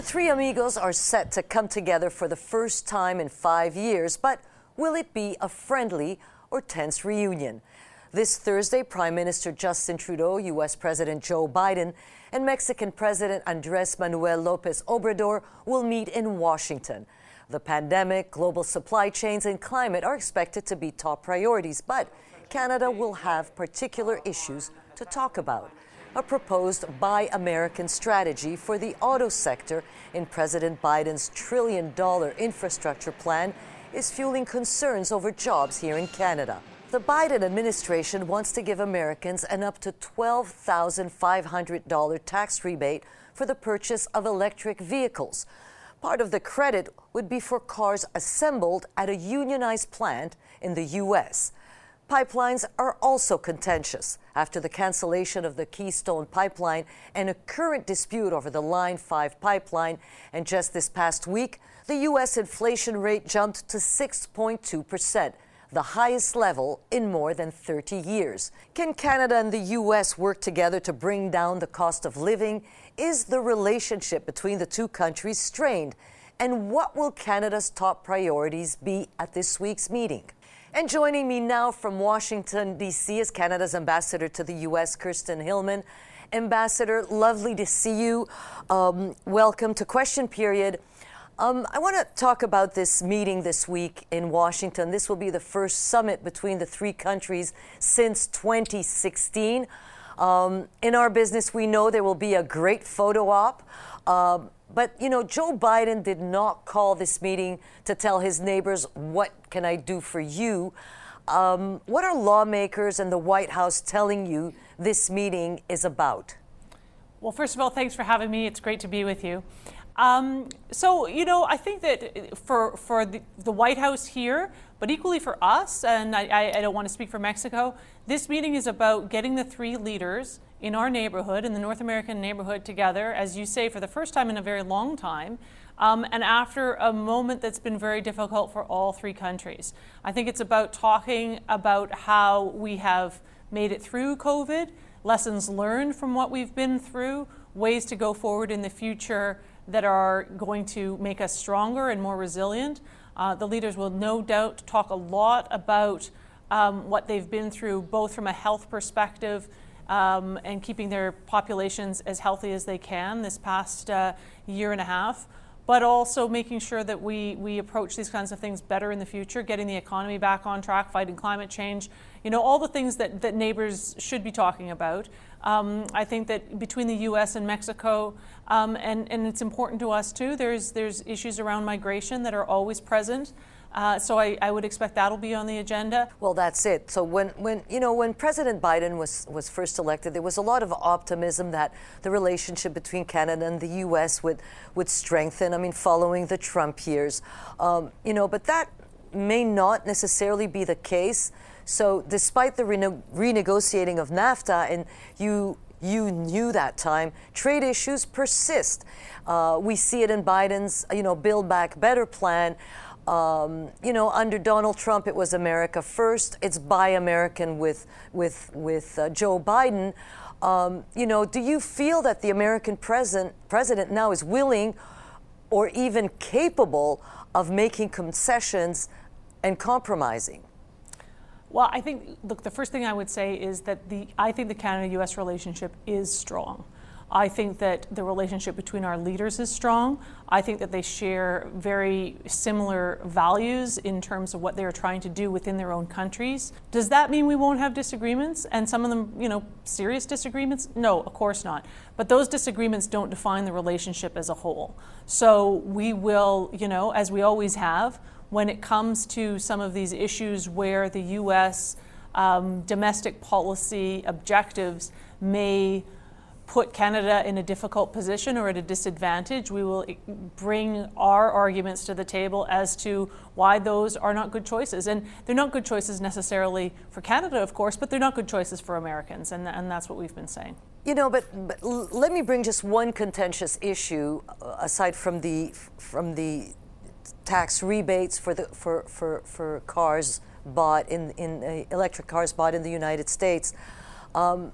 The three amigos are set to come together for the first time in five years, but will it be a friendly or tense reunion? This Thursday, Prime Minister Justin Trudeau, U.S. President Joe Biden, and Mexican President Andres Manuel Lopez Obrador will meet in Washington. The pandemic, global supply chains, and climate are expected to be top priorities, but Canada will have particular issues to talk about a proposed Buy American strategy for the auto sector in President Biden's trillion dollar infrastructure plan is fueling concerns over jobs here in Canada. The Biden administration wants to give Americans an up to $12,500 tax rebate for the purchase of electric vehicles. Part of the credit would be for cars assembled at a unionized plant in the U.S. Pipelines are also contentious after the cancellation of the Keystone Pipeline and a current dispute over the Line 5 pipeline. And just this past week, the U.S. inflation rate jumped to 6.2%, the highest level in more than 30 years. Can Canada and the U.S. work together to bring down the cost of living? Is the relationship between the two countries strained? And what will Canada's top priorities be at this week's meeting? And joining me now from Washington, D.C., is Canada's ambassador to the U.S., Kirsten Hillman. Ambassador, lovely to see you. Um, welcome to Question Period. Um, I want to talk about this meeting this week in Washington. This will be the first summit between the three countries since 2016. Um, in our business, we know there will be a great photo op. Uh, but, you know, Joe Biden did not call this meeting to tell his neighbors, what can I do for you? Um, what are lawmakers and the White House telling you this meeting is about? Well, first of all, thanks for having me. It's great to be with you. Um, so, you know, I think that for, for the, the, White House here, but equally for us, and I, I don't want to speak for Mexico, this meeting is about getting the three leaders in our neighborhood, in the North American neighborhood, together, as you say, for the first time in a very long time. Um, and after a moment that's been very difficult for all three countries. I think it's about talking about how we have made it through COVID, lessons learned from what we've been through, ways to go forward in the future that are going to make us stronger and more resilient. Uh, the leaders will no doubt talk a lot about um, what they've been through, both from a health perspective um, and keeping their populations as healthy as they can this past uh, year and a half, but also making sure that we, we approach these kinds of things better in the future, getting the economy back on track, fighting climate change, you know, all the things that, that neighbors should be talking about. Um, I think that between the U.S. and Mexico, um, and, and it's important to us too, there's, there's issues around migration that are always present. Uh, so I, I, would expect that'll be on the agenda. Well, that's it. So when, when you know when President Biden was was first elected, there was a lot of optimism that the relationship between Canada and the U.S. would would strengthen. I mean, following the Trump years, um, you know, but that may not necessarily be the case. So, despite the rene- renegotiating of NAFTA, and you you knew that time, trade issues persist. Uh, we see it in Biden's, you know, Build Back Better plan. Um, you know, under Donald Trump, it was America first. It's Buy American with with with uh, Joe Biden. Um, you know, do you feel that the American president president now is willing, or even capable, of making concessions and compromising? Well, I think look, the first thing I would say is that the I think the Canada-U.S. relationship is strong. I think that the relationship between our leaders is strong. I think that they share very similar values in terms of what they're trying to do within their own countries. Does that mean we won't have disagreements and some of them, you know, serious disagreements? No, of course not. But those disagreements don't define the relationship as a whole. So we will, you know, as we always have, when it comes to some of these issues where the U.S. Um, domestic policy objectives may put Canada in a difficult position or at a disadvantage. We will bring our arguments to the table as to why those are not good choices. And they're not good choices necessarily for Canada, of course, but they're not good choices for Americans. And, and that's what we've been saying. You know, but, but let me bring just one contentious issue uh, aside from the from the tax rebates for the for for, for cars bought in in uh, electric cars bought in the United States. Um,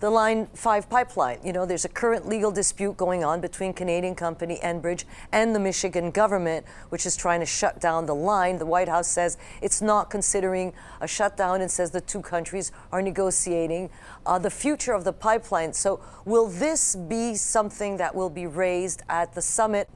the Line 5 pipeline. You know, there's a current legal dispute going on between Canadian company Enbridge and the Michigan government, which is trying to shut down the line. The White House says it's not considering a shutdown and says the two countries are negotiating uh, the future of the pipeline. So, will this be something that will be raised at the summit?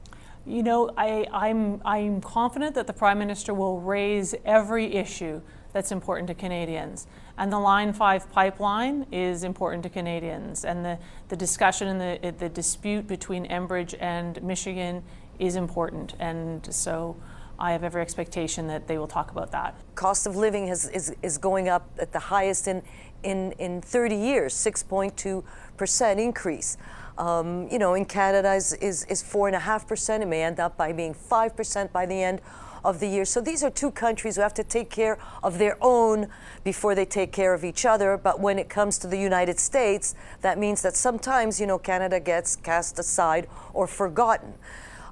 You know, I, I'm, I'm confident that the Prime Minister will raise every issue that's important to Canadians. And the Line 5 pipeline is important to Canadians. And the, the discussion and the, the dispute between Enbridge and Michigan is important. And so I have every expectation that they will talk about that. Cost of living has, is, is going up at the highest in, in, in 30 years, 6.2% increase. Um, you know, in Canada is, is, is 4.5%. It may end up by being 5% by the end of the year. So these are two countries who have to take care of their own before they take care of each other. But when it comes to the United States, that means that sometimes, you know, Canada gets cast aside or forgotten.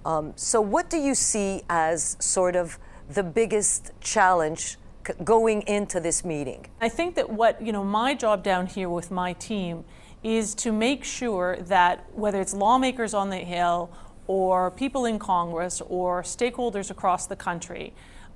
Um, so, what do you see as sort of the biggest challenge going into this meeting? I think that what, you know, my job down here with my team is to make sure that whether it's lawmakers on the Hill or people in Congress or stakeholders across the country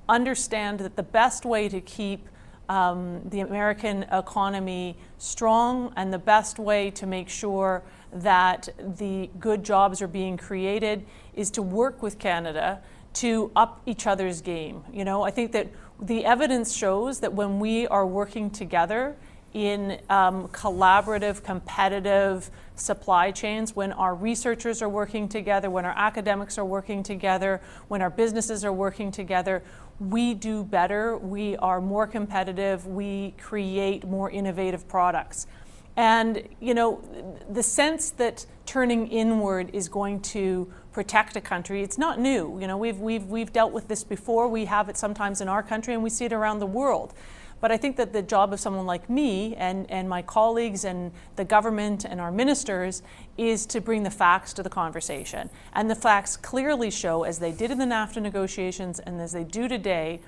understand that the best way to keep um, the American economy strong and the best way to make sure that the good jobs are being created is to work with Canada to up each other's game. You know, I think that the evidence shows that when we are working together in um, collaborative, competitive supply chains, when our researchers are working together, when our academics are working together, when our businesses are working together, we do better, we are more competitive, we create more innovative products. And, you know, the sense that turning inward is going to protect a country, it's not new. You know, we've, we've, we've dealt with this before. We have it sometimes in our country and we see it around the world. But I think that the job of someone like me and, and my colleagues and the government and our ministers is to bring the facts to the conversation. And the facts clearly show, as they did in the NAFTA negotiations and as they do today,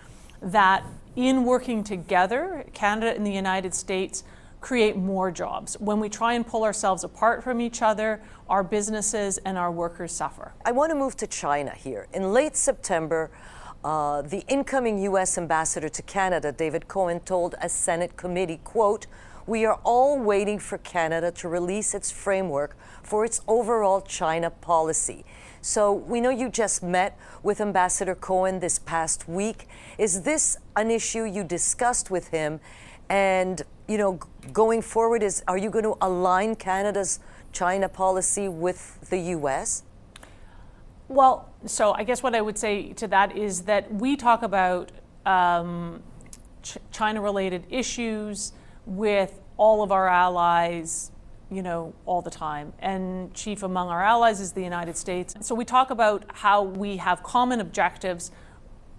that in working together, Canada and the United States create more jobs. When we try and pull ourselves apart from each other, our businesses and our workers suffer. I want to move to China here. In late September, uh, the incoming U.S. ambassador to Canada, David Cohen, told a Senate committee, quote, we are all waiting for Canada to release its framework for its overall China policy. So we know you just met with Ambassador Cohen this past week. Is this an issue you discussed with him? And, you know, going forward, is are you going to align Canada's China policy with the U.S.? Well, so I guess what I would say to that is that we talk about um, ch- China related issues with all of our allies, you know, all the time. And chief among our allies is the United States. So we talk about how we have common objectives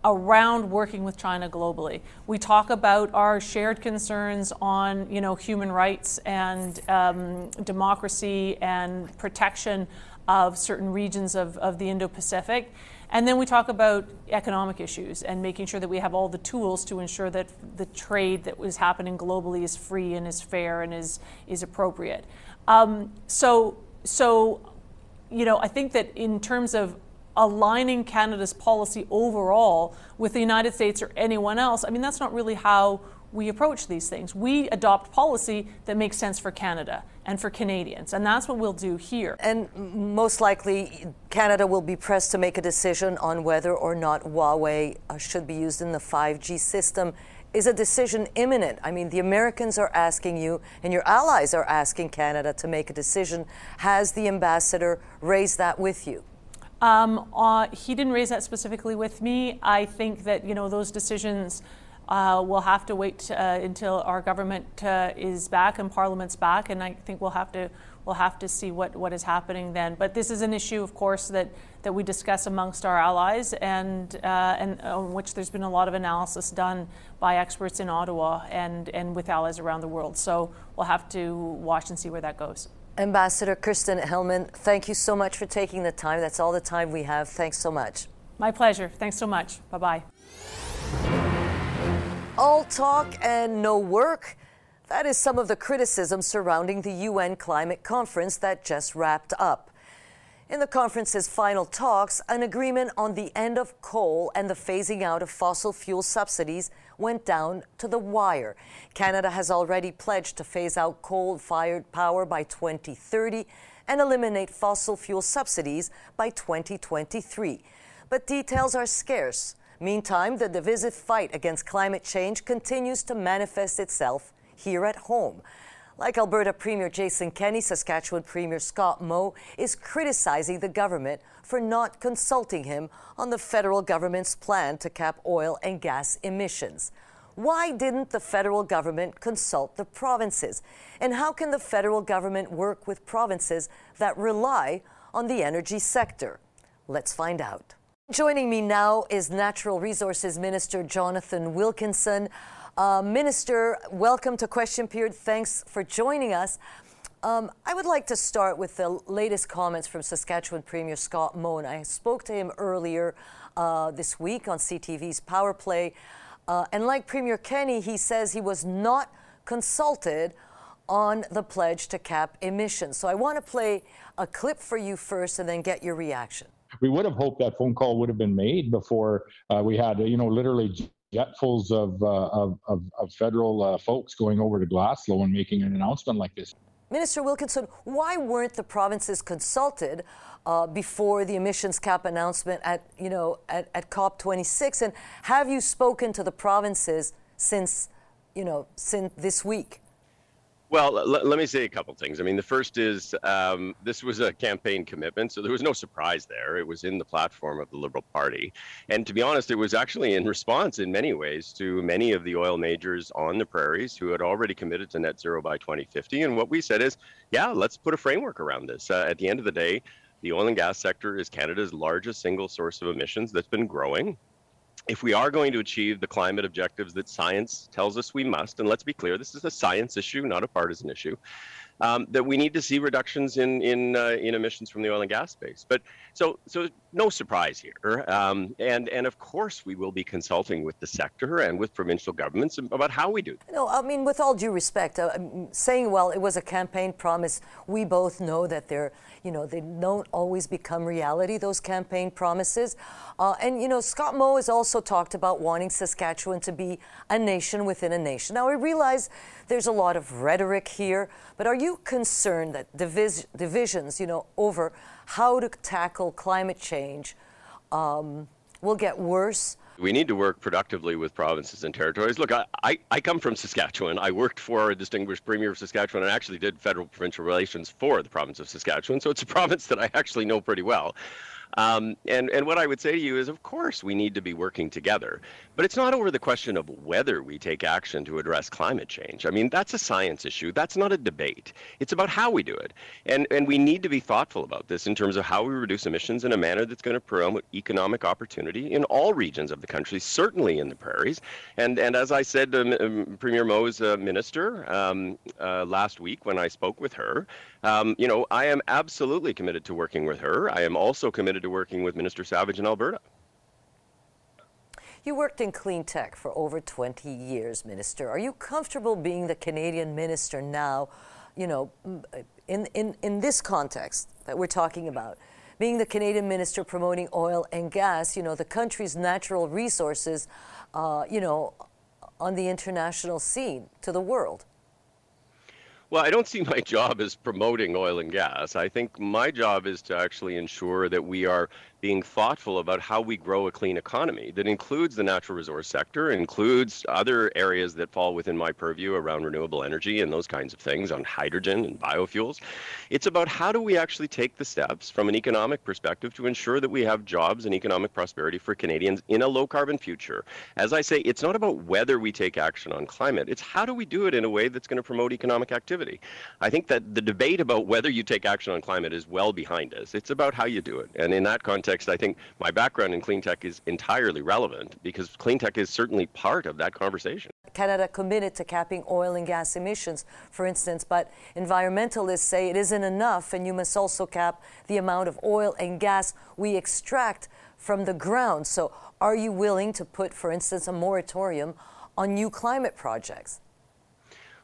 around working with China globally. We talk about our shared concerns on, you know, human rights and um, democracy and protection of certain regions of, of the Indo Pacific. And then we talk about economic issues and making sure that we have all the tools to ensure that the trade that is happening globally is free and is fair and is, is appropriate. Um, so, so, you know, I think that in terms of aligning Canada's policy overall with the United States or anyone else, I mean, that's not really how we approach these things. We adopt policy that makes sense for Canada and for Canadians, and that's what we'll do here. And most likely, Canada will be pressed to make a decision on whether or not Huawei uh, should be used in the 5G system. Is a decision imminent? I mean, the Americans are asking you, and your allies are asking Canada to make a decision. Has the ambassador raised that with you? Um, uh, he didn't raise that specifically with me. I think that you know those decisions uh, we'll have to wait uh, until our government uh, is back and Parliament's back, and I think we'll have to we'll have to see what, what is happening then. But this is an issue, of course, that, that we discuss amongst our allies, and uh, and on which there's been a lot of analysis done by experts in Ottawa and and with allies around the world. So we'll have to watch and see where that goes. Ambassador Kirsten Hillman, thank you so much for taking the time. That's all the time we have. Thanks so much. My pleasure. Thanks so much. Bye bye. All talk and no work. That is some of the criticism surrounding the UN climate conference that just wrapped up. In the conference's final talks, an agreement on the end of coal and the phasing out of fossil fuel subsidies went down to the wire. Canada has already pledged to phase out coal fired power by 2030 and eliminate fossil fuel subsidies by 2023. But details are scarce. Meantime, the divisive fight against climate change continues to manifest itself here at home. Like Alberta Premier Jason Kenney, Saskatchewan Premier Scott Moe is criticizing the government for not consulting him on the federal government's plan to cap oil and gas emissions. Why didn't the federal government consult the provinces? And how can the federal government work with provinces that rely on the energy sector? Let's find out. Joining me now is Natural Resources Minister Jonathan Wilkinson. Uh, Minister, welcome to Question Period. Thanks for joining us. Um, I would like to start with the latest comments from Saskatchewan Premier Scott Moe. I spoke to him earlier uh, this week on CTV's Power Play. Uh, and like Premier Kenney, he says he was not consulted on the pledge to cap emissions. So I want to play a clip for you first and then get your reaction. We would have hoped that phone call would have been made before uh, we had, you know, literally jetfuls of, uh, of, of, of, federal uh, folks going over to Glasgow and making an announcement like this. Minister Wilkinson, why weren't the provinces consulted uh, before the emissions cap announcement at, you know, at, at COP26? And have you spoken to the provinces since, you know, since this week? Well, let me say a couple things. I mean, the first is um, this was a campaign commitment, so there was no surprise there. It was in the platform of the Liberal Party. And to be honest, it was actually in response in many ways to many of the oil majors on the prairies who had already committed to net zero by 2050. And what we said is, yeah, let's put a framework around this. Uh, at the end of the day, the oil and gas sector is Canada's largest single source of emissions that's been growing if we are going to achieve the climate objectives that science tells us we must, and let's be clear, this is a science issue, not a partisan issue, um, that we need to see reductions in in uh, in emissions from the oil and gas space. But so so no surprise here, um, and and of course we will be consulting with the sector and with provincial governments about how we do. No, I mean with all due respect, uh, saying well it was a campaign promise. We both know that they're you know they don't always become reality. Those campaign promises, uh, and you know Scott Moe has also talked about wanting Saskatchewan to be a nation within a nation. Now I realize there's a lot of rhetoric here, but are you concerned that divis- divisions, you know, over how to tackle climate change um, will get worse? We need to work productively with provinces and territories. Look, I, I, I, come from Saskatchewan. I worked for a distinguished premier of Saskatchewan and actually did federal provincial relations for the province of Saskatchewan. So it's a province that I actually know pretty well. Um, and, and what I would say to you is, of course, we need to be working together. But it's not over the question of whether we take action to address climate change. I mean, that's a science issue. That's not a debate. It's about how we do it. And, and we need to be thoughtful about this in terms of how we reduce emissions in a manner that's going to promote economic opportunity in all regions of the country, certainly in the prairies. And, and as I said to um, Premier Moe's uh, minister um, uh, last week when I spoke with her, um, you know, I am absolutely committed to working with her. I am also committed to working with Minister Savage in Alberta. You worked in clean tech for over 20 years, Minister. Are you comfortable being the Canadian minister now, you know, in, in, in this context that we're talking about? Being the Canadian minister promoting oil and gas, you know, the country's natural resources, uh, you know, on the international scene to the world. Well, I don't see my job as promoting oil and gas. I think my job is to actually ensure that we are being thoughtful about how we grow a clean economy that includes the natural resource sector, includes other areas that fall within my purview around renewable energy and those kinds of things on hydrogen and biofuels. It's about how do we actually take the steps from an economic perspective to ensure that we have jobs and economic prosperity for Canadians in a low carbon future. As I say, it's not about whether we take action on climate, it's how do we do it in a way that's going to promote economic activity. I think that the debate about whether you take action on climate is well behind us. It's about how you do it. And in that context, context, I think my background in clean tech is entirely relevant because clean tech is certainly part of that conversation. Canada committed to capping oil and gas emissions, for instance, but environmentalists say it isn't enough and you must also cap the amount of oil and gas we extract from the ground. So, are you willing to put, for instance, a moratorium on new climate projects?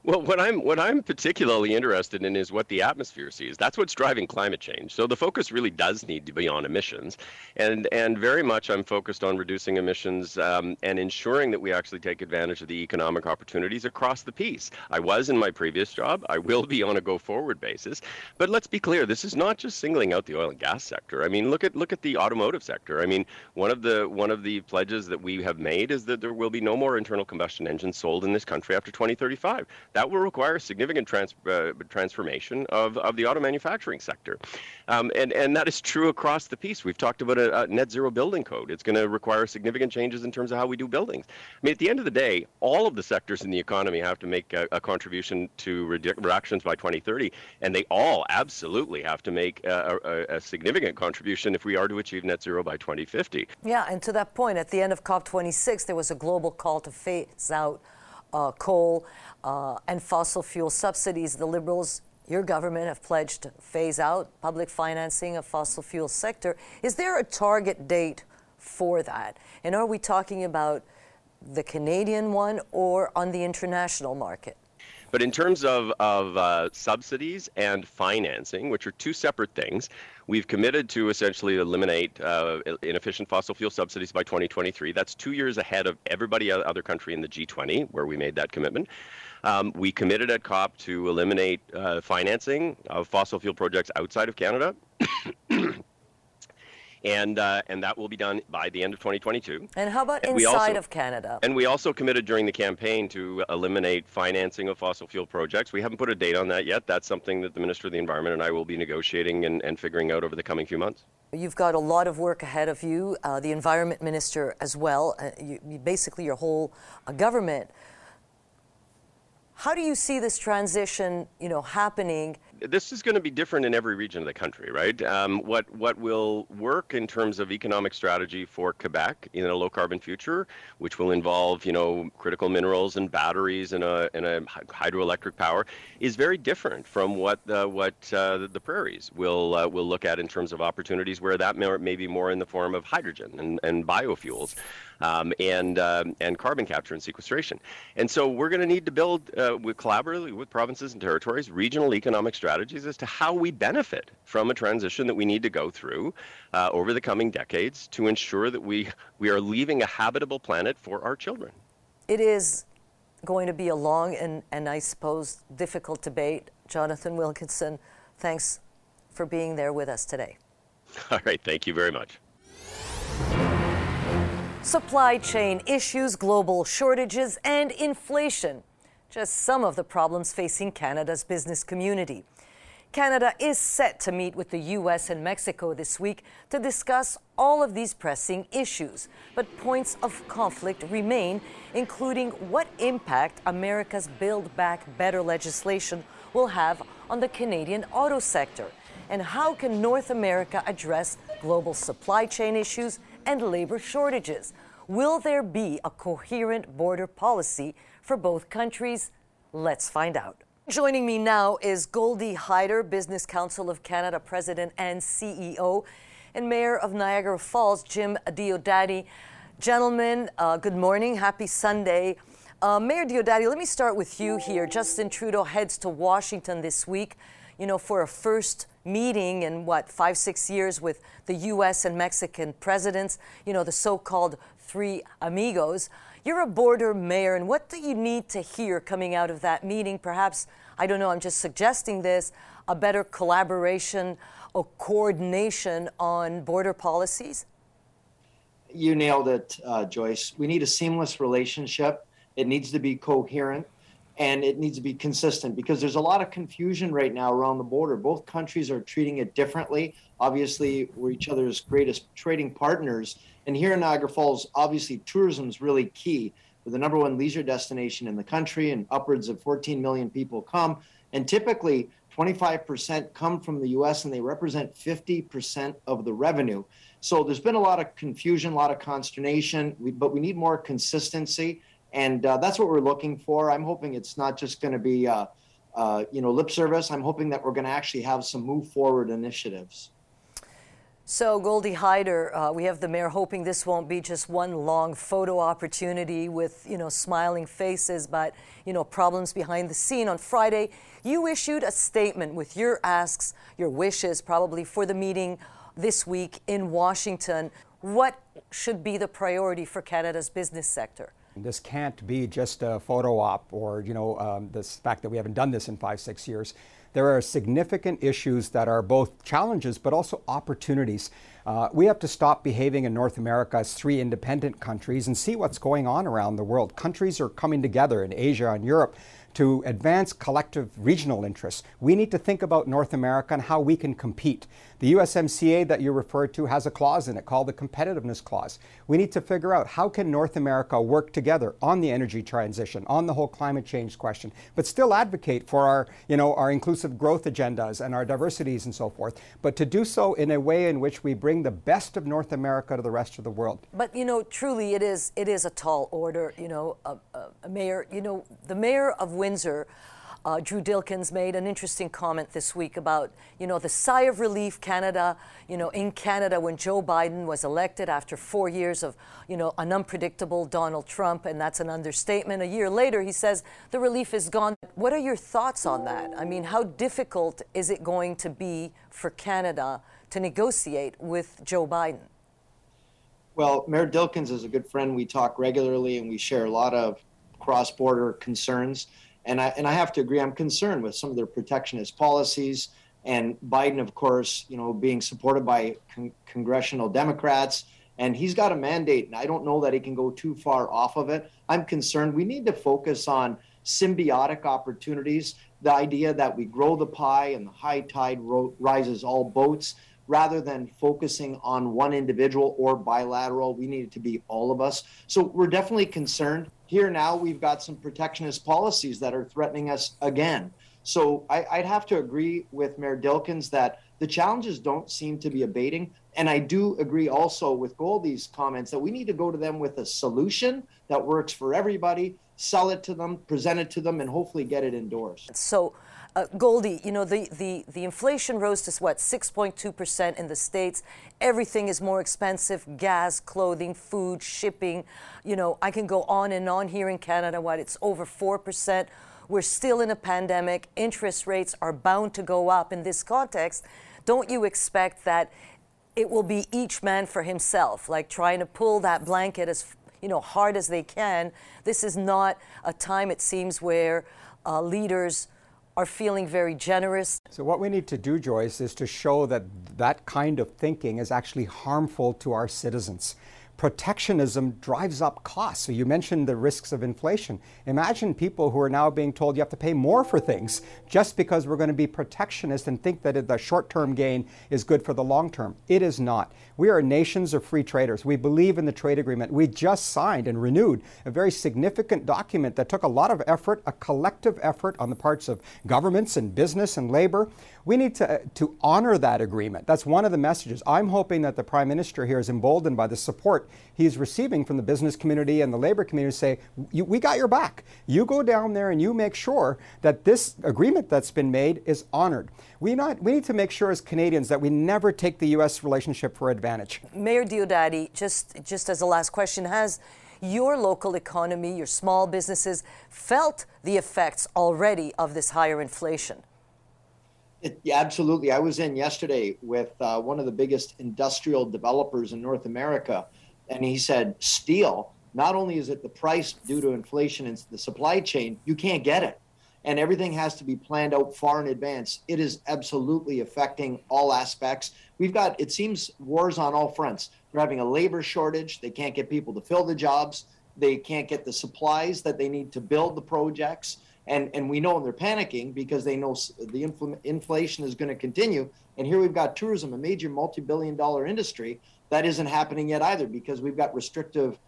Well, what I'm what I'm particularly interested in is what the atmosphere sees. That's what's driving climate change. So the focus really does need to be on emissions, and and very much I'm focused on reducing emissions um, and ensuring that we actually take advantage of the economic opportunities across the piece. I was in my previous job. I will be on a go forward basis. But let's be clear. This is not just singling out the oil and gas sector. I mean, look at look at the automotive sector. I mean, one of the one of the pledges that we have made is that there will be no more internal combustion engines sold in this country after 2035 that will require significant trans, uh, transformation of, of the auto manufacturing sector. Um, and, and that is true across the piece. We've talked about a, a net zero building code. It's going to require significant changes in terms of how we do buildings. I mean, at the end of the day, all of the sectors in the economy have to make a, a contribution to reductions by 2030, and they all absolutely have to make a, a, a significant contribution if we are to achieve net zero by 2050. Yeah, and to that point, at the end of COP26, there was a global call to phase out uh, coal uh, and fossil fuel subsidies. The Liberals, your government, have pledged to phase out public financing of fossil fuel sector. Is there a target date for that? And are we talking about the Canadian one or on the international market? But in terms of, of uh, subsidies and financing, which are two separate things, we've committed to essentially eliminate uh, inefficient fossil fuel subsidies by 2023. That's two years ahead of everybody other country in the G20 where we made that commitment. Um, we committed at COP to eliminate uh, financing of fossil fuel projects outside of Canada. And uh, and that will be done by the end of 2022. And how about and inside also, of Canada? And we also committed during the campaign to eliminate financing of fossil fuel projects. We haven't put a date on that yet. That's something that the Minister of the Environment and I will be negotiating and, and figuring out over the coming few months. You've got a lot of work ahead of you, uh, the Environment Minister as well, uh, you, basically your whole uh, government. How do you see this transition, you know, happening? This is going to be different in every region of the country, right? Um, what what will work in terms of economic strategy for Quebec in a low carbon future, which will involve you know critical minerals and batteries and a and a hydroelectric power, is very different from what what uh, the prairies will uh, will look at in terms of opportunities where that may, may be more in the form of hydrogen and, and biofuels um, and um, and carbon capture and sequestration. And so we're going to need to build uh, with collaboratively with provinces and territories regional economic strategies as to how we benefit from a transition that we need to go through uh, over the coming decades to ensure that we we are leaving a habitable planet for our children. It is going to be a long and, and I suppose difficult debate. Jonathan Wilkinson, thanks for being there with us today. All right, thank you very much. Supply chain issues, global shortages, and inflation. Just some of the problems facing Canada's business community. Canada is set to meet with the U.S. and Mexico this week to discuss all of these pressing issues. But points of conflict remain, including what impact America's Build Back Better legislation will have on the Canadian auto sector, and how can North America address global supply chain issues and labor shortages. Will there be a coherent border policy for both countries? Let's find out. Joining me now is Goldy Hyder, Business Council of Canada President and CEO, and Mayor of Niagara Falls, Jim Diodati. Gentlemen, uh, good morning. Happy Sunday. Uh, Mayor Diodati, let me start with you here. Justin Trudeau heads to Washington this week, you know, for a first meeting in what, five, six years with the US and Mexican presidents, you know, the so called three amigos. You're a border mayor, and what do you need to hear coming out of that meeting? Perhaps, I don't know, I'm just suggesting this a better collaboration or coordination on border policies? You nailed it, uh, Joyce. We need a seamless relationship. It needs to be coherent and it needs to be consistent because there's a lot of confusion right now around the border. Both countries are treating it differently. Obviously, we're each other's greatest trading partners. And here in Niagara Falls, obviously, tourism is really key. We're the number one leisure destination in the country, and upwards of 14 million people come. And typically, 25% come from the US, and they represent 50% of the revenue. So there's been a lot of confusion, a lot of consternation, but we need more consistency and uh, that's what we're looking for. I'm hoping it's not just going to be, uh, uh, you know, lip service. I'm hoping that we're going to actually have some move forward initiatives. So, Goldy Hyder, uh, we have the mayor hoping this won't be just one long photo opportunity with, you know, smiling faces, but, you know, problems behind the scene. On Friday, you issued a statement with your asks, your wishes, probably for the meeting this week in Washington. What should be the priority for Canada's business sector? This can't be just a photo op or, you know, um, the fact that we haven't done this in five, six years. There are significant issues that are both challenges but also opportunities. Uh, we have to stop behaving in North America as three independent countries and see what's going on around the world. Countries are coming together in Asia and Europe to advance collective regional interests. We need to think about North America and how we can compete. The USMCA that you referred to has a clause in it called the competitiveness clause. We need to figure out how can North America work together on the energy transition, on the whole climate change question, but still advocate for our, you know, our inclusive growth agendas and our diversities and so forth, but to do so in a way in which we bring the best of North America to the rest of the world. But you know, truly it is it is a tall order, you know, a, mayor, you know, the mayor of Windsor uh, Drew Dilkens made an interesting comment this week about, you know, the sigh of relief Canada, you know, in Canada when Joe Biden was elected after four years of, you know, an unpredictable Donald Trump, and that's an understatement. A year later, he says the relief is gone. What are your thoughts on that? I mean, how difficult is it going to be for Canada to negotiate with Joe Biden? Well, Mayor Dilkens is a good friend. We talk regularly and we share a lot of cross border concerns. And I, and I have to agree, I'm concerned with some of their protectionist policies. And Biden, of course, you know, being supported by con- congressional Democrats. And he's got a mandate, and I don't know that he can go too far off of it. I'm concerned. We need to focus on symbiotic opportunities, the idea that we grow the pie and the high tide ro- rises all boats rather than focusing on one individual or bilateral. We need it to be all of us. So we're definitely concerned. Here now, we've got some protectionist policies that are threatening us again. So I, would have to agree with Mayor Dilkens that the challenges don't seem to be abating. And I do agree also with Goldy's comments that we need to go to them with a solution that works for everybody, sell it to them, present it to them, and hopefully get it endorsed. So uh, Goldy, you know, the, the, the inflation rose to what, 6.2% in the States. Everything is more expensive gas, clothing, food, shipping. You know, I can go on and on here in Canada, what, it's over 4%. We're still in a pandemic. Interest rates are bound to go up. In this context, don't you expect that it will be each man for himself, like trying to pull that blanket as you know hard as they can? This is not a time, it seems, where uh, leaders are feeling very generous. So, what we need to do, Joyce, is to show that that kind of thinking is actually harmful to our citizens protectionism drives up costs. So you mentioned the risks of inflation. Imagine people who are now being told you have to pay more for things just because we're going to be protectionist and think that the short term gain is good for the long term. It is not. We are nations of free traders. We believe in the trade agreement. We just signed and renewed a very significant document that took a lot of effort, a collective effort on the parts of governments and business and labor. We need to, to honor that agreement. That's one of the messages. I'm hoping that the Prime Minister here is emboldened by the support he's receiving from the business community and the labor community say, we got your back. You go down there and you make sure that this agreement that's been made is honored. We, not, we need to make sure as Canadians that we never take the U.S. relationship for advantage. Mayor Diodati, just, just as a last question, has your local economy, your small businesses, felt the effects already of this higher inflation? It, yeah, absolutely. I was in yesterday with uh, one of the biggest industrial developers in North America and he said steel not only is it the price due to inflation and the supply chain you can't get it. And everything has to be planned out far in advance. It is absolutely affecting all aspects. We've got it seems wars on all fronts. They're having a labor shortage. They can't get people to fill the jobs. They can't get the supplies that they need to build the projects. And and we know they're panicking because they know the infl- inflation is going to continue. And here we've got tourism a major multi-billion dollar industry that isn't happening yet either because we've got restrictive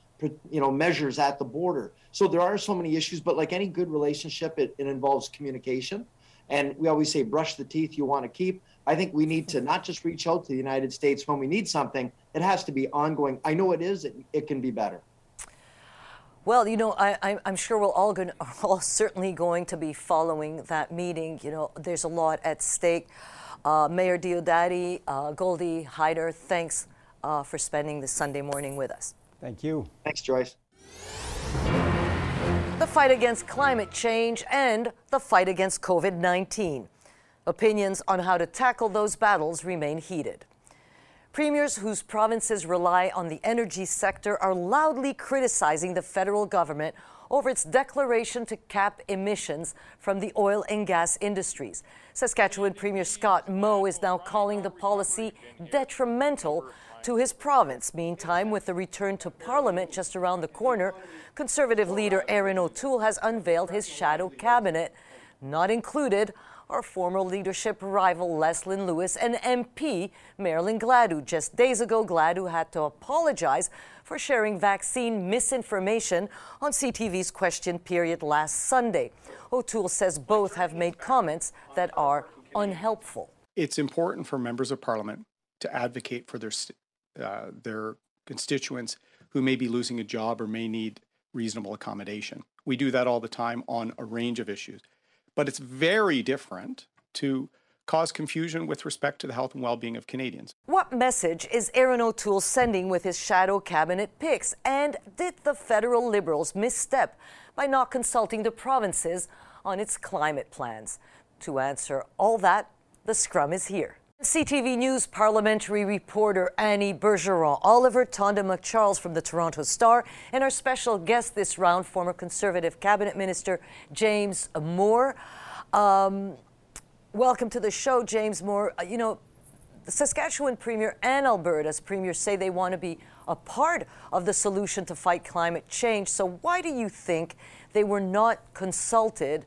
you know measures at the border. So there are so many issues but like any good relationship it, it involves communication. And we always say brush the teeth you want to keep. I think we need to not just reach out to the united states when we need something. It has to be ongoing. I know it is. It, it can be better. Well, you know, I, am sure we're all, going, all certainly going to be following that meeting. You know, there's a lot at stake. Uh, Mayor Diodati, uh, Goldy Hyder, thanks uh, for spending this Sunday morning with us. Thank you. Thanks, Joyce. The fight against climate change and the fight against COVID 19. Opinions on how to tackle those battles remain heated. Premiers whose provinces rely on the energy sector are loudly criticizing the federal government over its declaration to cap emissions from the oil and gas industries. Saskatchewan Premier Scott Moe is now calling the policy detrimental to his province. Meantime, with the return to Parliament just around the corner, Conservative leader Erin O'Toole has unveiled his shadow cabinet. Not included are former leadership rival Leslyn Lewis and MP Marilyn Gladu. Just days ago, Gladu had to apologize for sharing vaccine misinformation on CTV's question period last Sunday. O'Toole says both have made comments that are unhelpful. It's important for members of parliament to advocate for their uh, their constituents who may be losing a job or may need reasonable accommodation. We do that all the time on a range of issues. But it's very different to cause confusion with respect to the health and well being of Canadians. What message is Erin O'Toole sending with his shadow cabinet picks? And did the federal Liberals misstep by not consulting the provinces on its climate plans? To answer all that, the scrum is here. CTV News parliamentary reporter Annie Bergeron-Oliver Tonda McCharles from the Toronto Star, and our special guest this round, former Conservative Cabinet Minister James Moore. Um, welcome to the show, James Moore. Uh, you know, the Saskatchewan Premier and Alberta's Premier say they want to be a part of the solution to fight climate change. So, why do you think they were not consulted?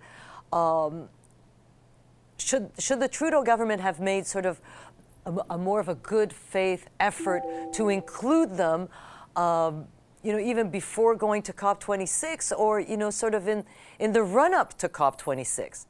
Um, should, should the Trudeau government have made sort of a, a more of a good faith effort to include them, um, you know, even before going to COP26 or, you know, sort of in, in the run up to COP26?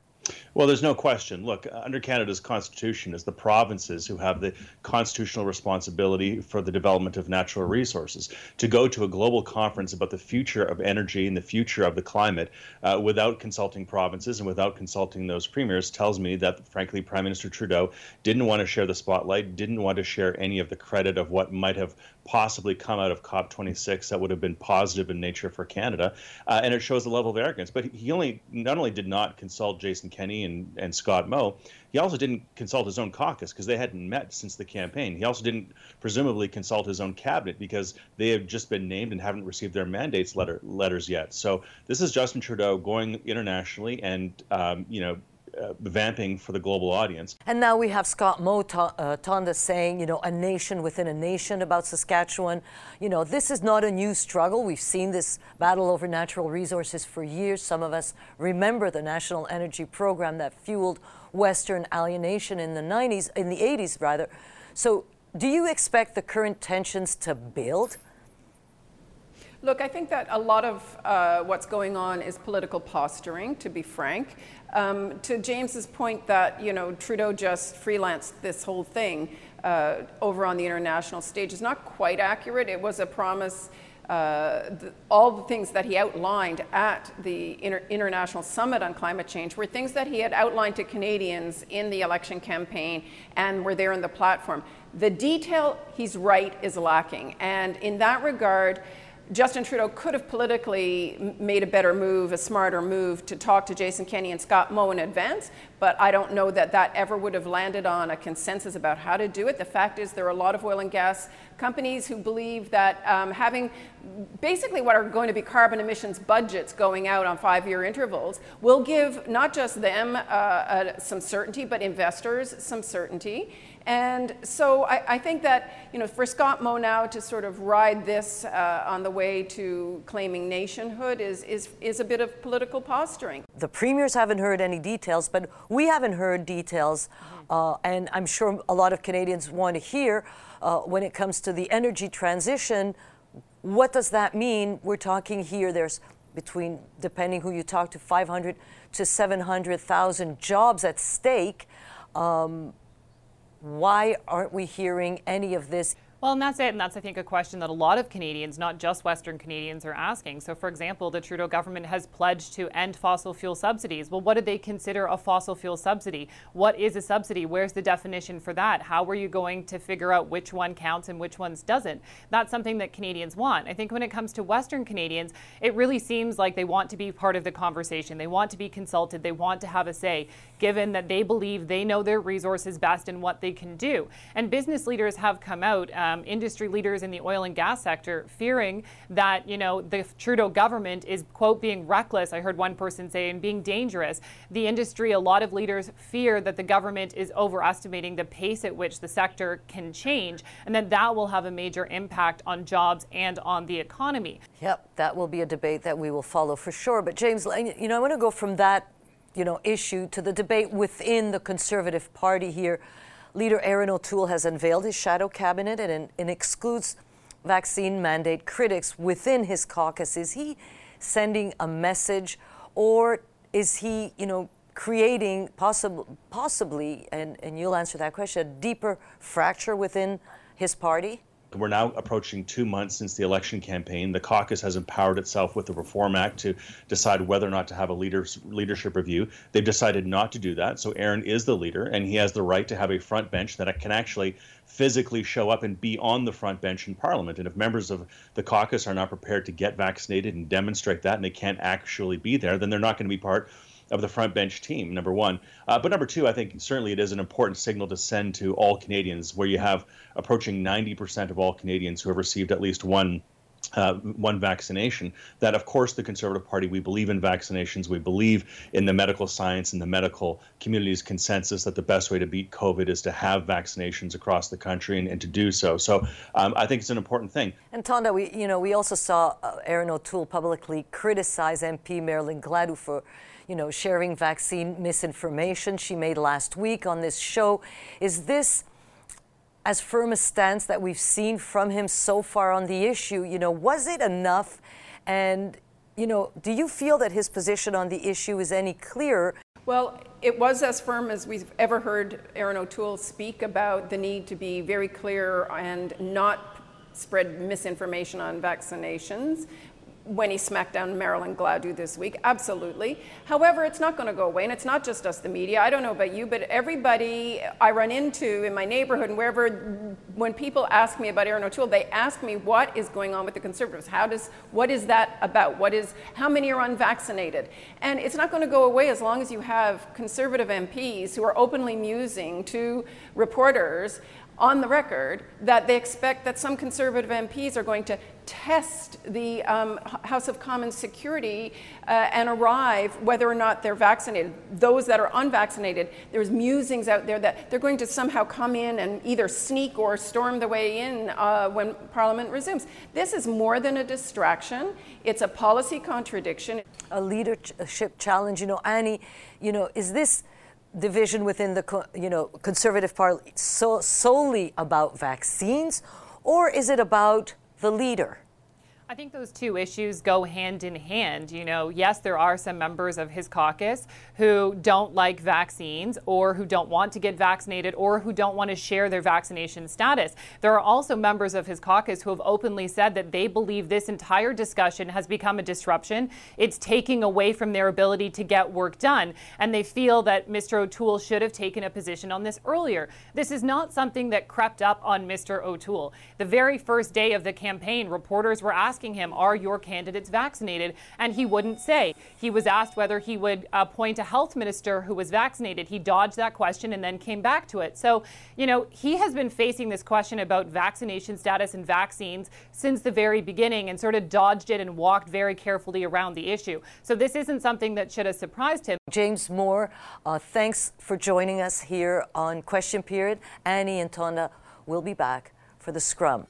Well, there's no question. Look, under Canada's constitution, it's the provinces who have the constitutional responsibility for the development of natural resources. To go to a global conference about the future of energy and the future of the climate uh, without consulting provinces and without consulting those premiers tells me that, frankly, Prime Minister Trudeau didn't want to share the spotlight, didn't want to share any of the credit of what might have possibly come out of COP26 that would have been positive in nature for Canada. Uh, and it shows a level of arrogance. But he only not only did not consult Jason Kenney and, and Scott Moe, he also didn't consult his own caucus because they hadn't met since the campaign. He also didn't presumably consult his own cabinet because they have just been named and haven't received their mandates letter, letters yet. So this is Justin Trudeau going internationally and um, you know uh, vamping for the global audience. And now we have Scott Moe uh, Tonda saying, you know, a nation within a nation about Saskatchewan. You know, this is not a new struggle. We've seen this battle over natural resources for years. Some of us remember the National Energy Program that fueled Western alienation in the 90s, in the 80s rather. So, do you expect the current tensions to build? Look, I think that a lot of uh, what's going on is political posturing, to be frank. Um, to James's point that you know Trudeau just freelanced this whole thing uh, over on the international stage is not quite accurate. It was a promise. Uh, the, all the things that he outlined at the Inter- International Summit on Climate Change were things that he had outlined to Canadians in the election campaign and were there in the platform. The detail, he's right, is lacking. And in that regard, Justin Trudeau could have politically made a better move, a smarter move to talk to Jason Kenney and Scott Moe in advance, but I don't know that that ever would have landed on a consensus about how to do it. The fact is, there are a lot of oil and gas companies who believe that um, having basically what are going to be carbon emissions budgets going out on five year intervals will give not just them uh, uh, some certainty, but investors some certainty. And so I, I, think that, you know, for Scott Moe now to sort of ride this uh, on the way to claiming nationhood is, is, is a bit of political posturing. The premiers haven't heard any details, but we haven't heard details. Uh, and I'm sure a lot of Canadians want to hear uh, when it comes to the energy transition. What does that mean? We're talking here, there's between, depending who you talk to, 500 to 700,000 jobs at stake. Um, why aren't we hearing any of this? Well, and that's it. And that's, I think, a question that a lot of Canadians, not just Western Canadians, are asking. So, for example, the Trudeau government has pledged to end fossil fuel subsidies. Well, what do they consider a fossil fuel subsidy? What is a subsidy? Where's the definition for that? How are you going to figure out which one counts and which ones doesn't? That's something that Canadians want. I think when it comes to Western Canadians, it really seems like they want to be part of the conversation. They want to be consulted. They want to have a say, given that they believe they know their resources best and what they can do. And business leaders have come out. Um, um, industry leaders in the oil and gas sector fearing that, you know, the Trudeau government is, quote, being reckless, I heard one person say, and being dangerous. The industry, a lot of leaders fear that the government is overestimating the pace at which the sector can change, and that that will have a major impact on jobs and on the economy. Yep, that will be a debate that we will follow for sure. But James, you know, I want to go from that, you know, issue to the debate within the Conservative Party here. Leader Erin O'Toole has unveiled his shadow cabinet and, and excludes vaccine mandate critics within his caucus. Is he sending a message or is he, you know, creating possible, possibly, and, and you'll answer that question, a deeper fracture within his party? We're now approaching two months since the election campaign. The caucus has empowered itself with the Reform Act to decide whether or not to have a leaders, leadership review. They've decided not to do that. So Erin is the leader, and he has the right to have a front bench that can actually physically show up and be on the front bench in Parliament. And if members of the caucus are not prepared to get vaccinated and demonstrate that, and they can't actually be there, then they're not going to be part of the front bench team, number one. Uh, but number two, I think certainly it is an important signal to send to all Canadians, where you have approaching 90% of all Canadians who have received at least one. Uh, one vaccination. That, of course, the Conservative Party, we believe in vaccinations. We believe in the medical science and the medical community's consensus that the best way to beat COVID is to have vaccinations across the country and, and to do so. So um, I think it's an important thing. And Tonda, we, you know, we also saw uh, Erin O'Toole publicly criticize MP Marilyn Gladu for you know, sharing vaccine misinformation she made last week on this show. Is this as firm a stance that we've seen from him so far on the issue? You know, was it enough? And, you know, do you feel that his position on the issue is any clearer? Well, it was as firm as we've ever heard Erin O'Toole speak about the need to be very clear and not spread misinformation on vaccinations when he smacked down Marilyn Gladu this week. Absolutely. However, it's not going to go away, and it's not just us, the media. I don't know about you, but everybody I run into in my neighborhood and wherever, when people ask me about Erin O'Toole, they ask me what is going on with the Conservatives. How does what is that about? What is how many are unvaccinated? And it's not going to go away as long as you have Conservative MPs who are openly musing to reporters on the record that they expect that some conservative MPs are going to test the um, House of Commons security uh, and arrive whether or not they're vaccinated. Those that are unvaccinated, there's musings out there that they're going to somehow come in and either sneak or storm the way in uh, when Parliament resumes. This is more than a distraction. It's a policy contradiction. A leadership challenge. You know, Annie, you know, is this division within the you know conservative party so solely about vaccines or is it about the leader I think those two issues go hand in hand. You know, yes, there are some members of his caucus who don't like vaccines or who don't want to get vaccinated or who don't want to share their vaccination status. There are also members of his caucus who have openly said that they believe this entire discussion has become a disruption. It's taking away from their ability to get work done. And they feel that Mr. O'Toole should have taken a position on this earlier. This is not something that crept up on Mr. O'Toole. The very first day of the campaign, reporters were asking asking him, Are your candidates vaccinated? And he wouldn't say. He was asked whether he would appoint a health minister who was vaccinated. He dodged that question and then came back to it. So, you know, he has been facing this question about vaccination status and vaccines since the very beginning and sort of dodged it and walked very carefully around the issue. So, this isn't something that should have surprised him. James Moore, uh, thanks for joining us here on Question Period. Annie and Tonda will be back for the scrum.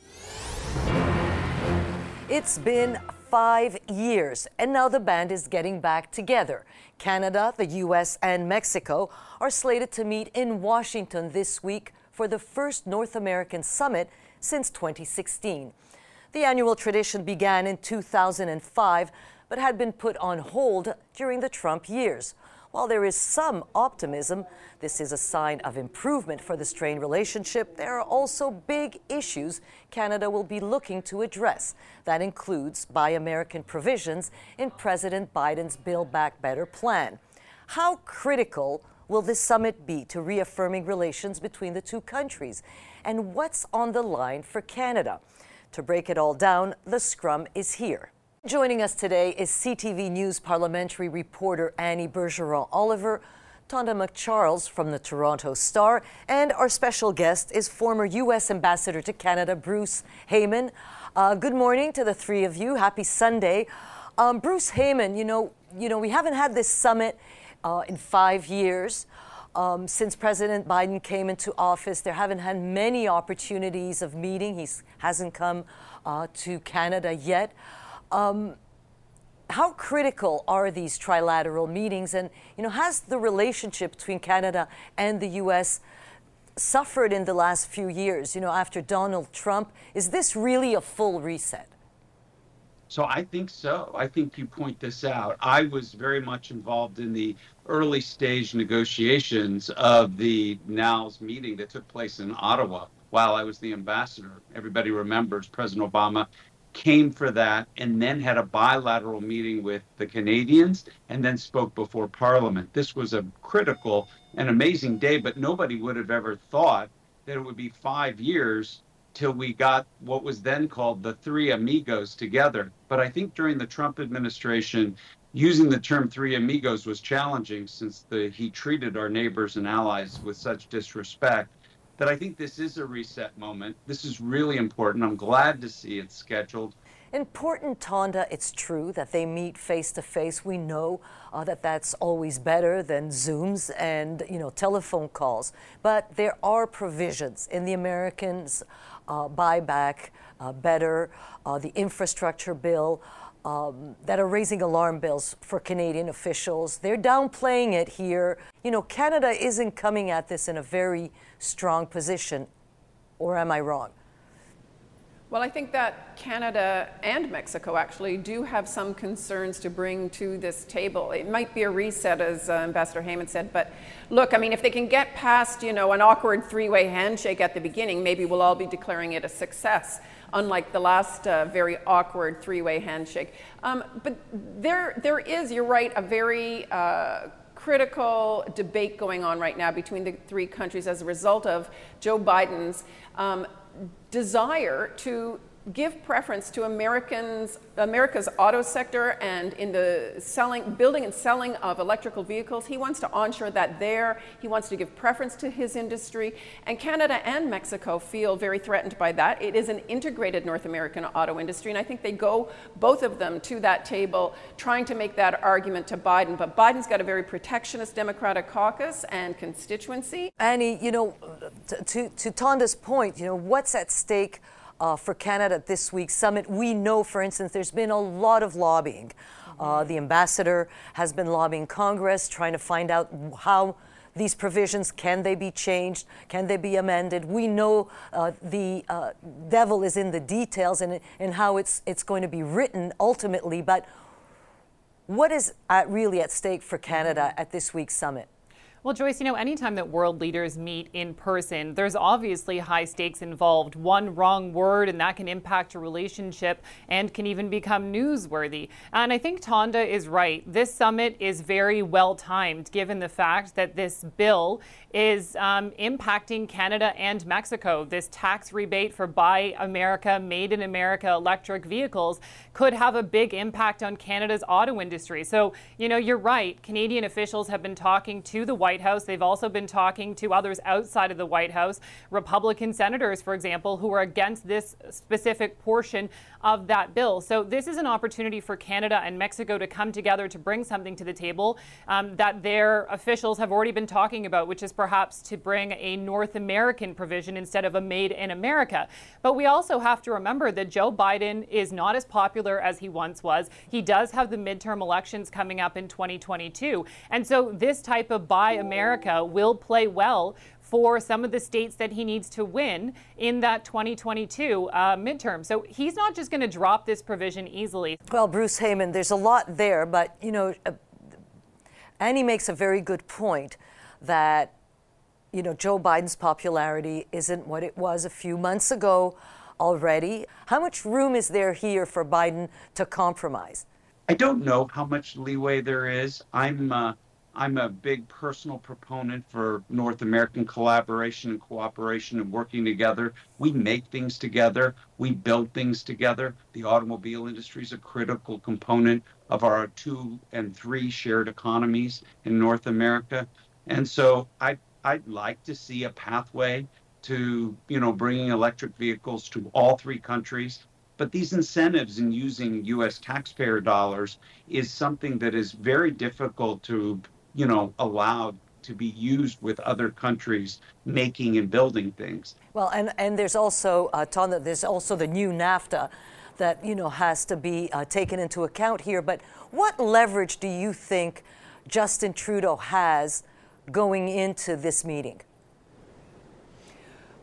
It's been five years, and now the band is getting back together. Canada, the U.S., and Mexico are slated to meet in Washington this week for the first North American summit since 2016. The annual tradition began in 2005, but had been put on hold during the Trump years. While there is some optimism, this is a sign of improvement for the strained relationship, there are also big issues Canada will be looking to address. That includes Buy American provisions in President Biden's Build Back Better plan. How critical will this summit be to reaffirming relations between the two countries? And what's on the line for Canada? To break it all down, the scrum is here. Joining us today is CTV News parliamentary reporter Annie Bergeron Oliver, Tonda MacCharles from the Toronto Star, and our special guest is former U.S. Ambassador to Canada, Bruce Heyman. Uh, good morning to the three of you. Happy Sunday. Um, Bruce Heyman, you know, you know, we haven't had this summit uh, in five years. Um, since President Biden came into office, there haven't had many opportunities of meeting. He hasn't come uh, to Canada yet. Um, how critical are these trilateral meetings? And you know, has the relationship between Canada and the U.S. suffered in the last few years? You know, after Donald Trump, is this really a full reset? So I think so. I think you point this out. I was very much involved in the early stage negotiations of the NALS meeting that took place in Ottawa while I was the ambassador. Everybody remembers President Obama came for that and then had a bilateral meeting with the Canadians and then spoke before Parliament. This was a critical and amazing day, but nobody would have ever thought that it would be five years till we got what was then called the three amigos together. But I think during the Trump administration, using the term three amigos was challenging since the, he treated our neighbors and allies with such disrespect that I think this is a reset moment. This is really important. I'm glad to see it scheduled. Important, Tonda. It's true that they meet face to face. We know uh, that that's always better than Zooms and you know telephone calls. But there are provisions in the Americans' uh, buyback uh, better, uh, the infrastructure bill. Um, that are raising alarm bells for Canadian officials. They're downplaying it here. You know, Canada isn't coming at this in a very strong position, or am I wrong? Well, I think that Canada and Mexico actually do have some concerns to bring to this table. It might be a reset, as uh, Ambassador Heyman said, but look, I mean, if they can get past, you know, an awkward three-way handshake at the beginning, maybe we'll all be declaring it a success, unlike the last uh, very awkward three-way handshake. Um, but there, there is, you're right, a very uh, critical debate going on right now between the three countries as a result of Joe Biden's um, desire to give preference to Americans, America's auto sector and in the selling, building and selling of electrical vehicles. He wants to onshore that there. He wants to give preference to his industry. And Canada and Mexico feel very threatened by that. It is an integrated North American auto industry. And I think they go, both of them, to that table trying to make that argument to Biden. But Biden's got a very protectionist Democratic caucus and constituency. Annie, you know, to, to Tonda's point, you know, what's at stake? Uh, for Canada at this week's summit. We know, for instance, there's been a lot of lobbying. Uh, the ambassador has been lobbying Congress, trying to find out how these provisions can they be changed, can they be amended. We know uh, the uh, devil is in the details and, and how it's it's going to be written ultimately. But what is at really at stake for Canada at this week's summit? Well, Joyce, you know, anytime that world leaders meet in person, there's obviously high stakes involved. One wrong word, and that can impact a relationship and can even become newsworthy. And I think Tonda is right. This summit is very well timed, given the fact that this bill is um, impacting Canada and Mexico. This tax rebate for Buy America, Made in America electric vehicles could have a big impact on Canada's auto industry. So, you know, you're right. Canadian officials have been talking to the White House. They've also been talking to others outside of the White House, Republican senators, for example, who are against this specific portion of that bill. So, this is an opportunity for Canada and Mexico to come together to bring something to the table um, that their officials have already been talking about, which is perhaps to bring a North American provision instead of a Made in America. But we also have to remember that Joe Biden is not as popular as he once was. He does have the midterm elections coming up in 2022. And so this type of Buy America will play well for some of the states that he needs to win in that 2022 uh, midterm. So he's not just going to drop this provision easily. Well, Bruce Heyman, there's a lot there, but you know. Uh, And he makes a very good point that, you know, Joe Biden's popularity isn't what it was a few months ago already. How much room is there here for Biden to compromise? I don't know how much leeway there is. I'm uh, I'm a big personal proponent for North American collaboration and cooperation and working together. We make things together, we build things together. The automobile industry is a critical component of our two and three shared economies in North America. And so I, I'd like to see a pathway to, you know, bringing electric vehicles to all three countries. But these incentives in using U.S. taxpayer dollars is something that is very difficult to you know, allowed to be used with other countries making and building things. Well, and, and there's also, uh, Tom, there's also the new NAFTA that, you know, has to be uh, taken into account here. But what leverage do you think Justin Trudeau has going into this meeting?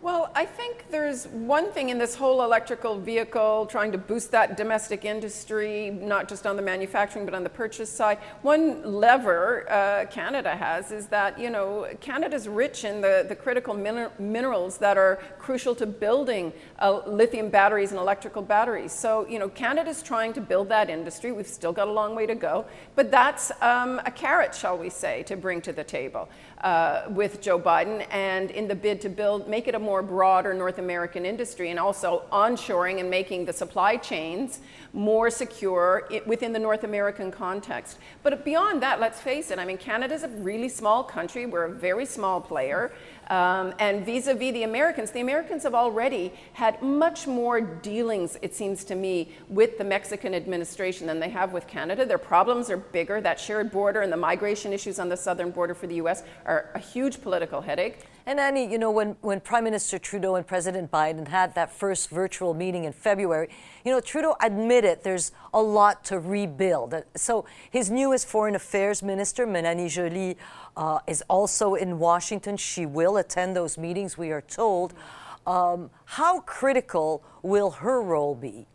Well, I think there's one thing in this whole electrical vehicle, trying to boost that domestic industry, not just on the manufacturing, but on the purchase side. One lever uh, Canada has is that, you know, Canada's rich in the, the critical min- minerals that are crucial to building uh, lithium batteries and electrical batteries. So, you know, Canada's trying to build that industry. We've still got a long way to go, but that's um, a carrot, shall we say, to bring to the table uh, with Joe Biden and in the bid to build, make it a more broader North American industry and also onshoring and making the supply chains more secure within the North American context. But beyond that, let's face it, I mean, Canada's a really small country. We're a very small player. Um, and vis a vis the Americans, the Americans have already had much more dealings, it seems to me, with the Mexican administration than they have with Canada. Their problems are bigger. That shared border and the migration issues on the southern border for the US are a huge political headache. And Annie, you know, when, when Prime Minister Trudeau and President Biden had that first virtual meeting in February, you know, Trudeau admitted there's a lot to rebuild. So his newest foreign affairs minister, Mélanie Joly, uh, is also in Washington. She will attend those meetings, we are told. Um, how critical will her role be?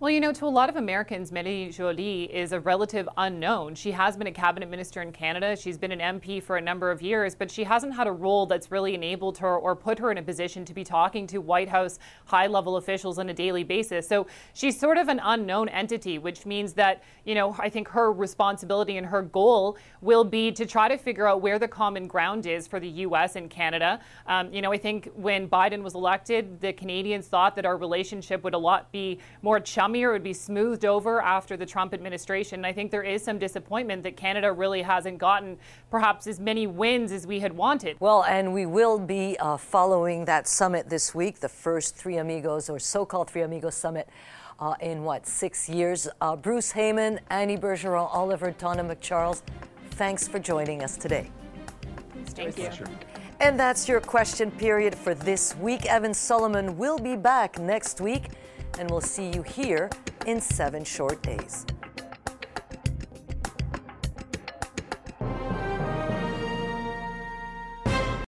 Well, you know, to a lot of Americans, Mélanie Joly is a relative unknown. She has been a cabinet minister in Canada. She's been an MP for a number of years, but she hasn't had a role that's really enabled her or put her in a position to be talking to White House high level officials on a daily basis. So she's sort of an unknown entity, which means that, you know, I think her responsibility and her goal will be to try to figure out where the common ground is for the U.S. and Canada. Um, you know, I think when Biden was elected, the Canadians thought that our relationship would a lot be more chummy it would be smoothed over after the Trump administration. And I think there is some disappointment that Canada really hasn't gotten perhaps as many wins as we had wanted. Well, and we will be uh, following that summit this week, the first Three Amigos or so called Three Amigos summit. Uh, in what, six years? Uh, Bruce Heyman, Annie Bergeron, Oliver Tonda MacCharles, thanks for joining us today. Thank you. And that's your question period for this week. Evan Solomon will be back next week and we'll see you here in seven short days.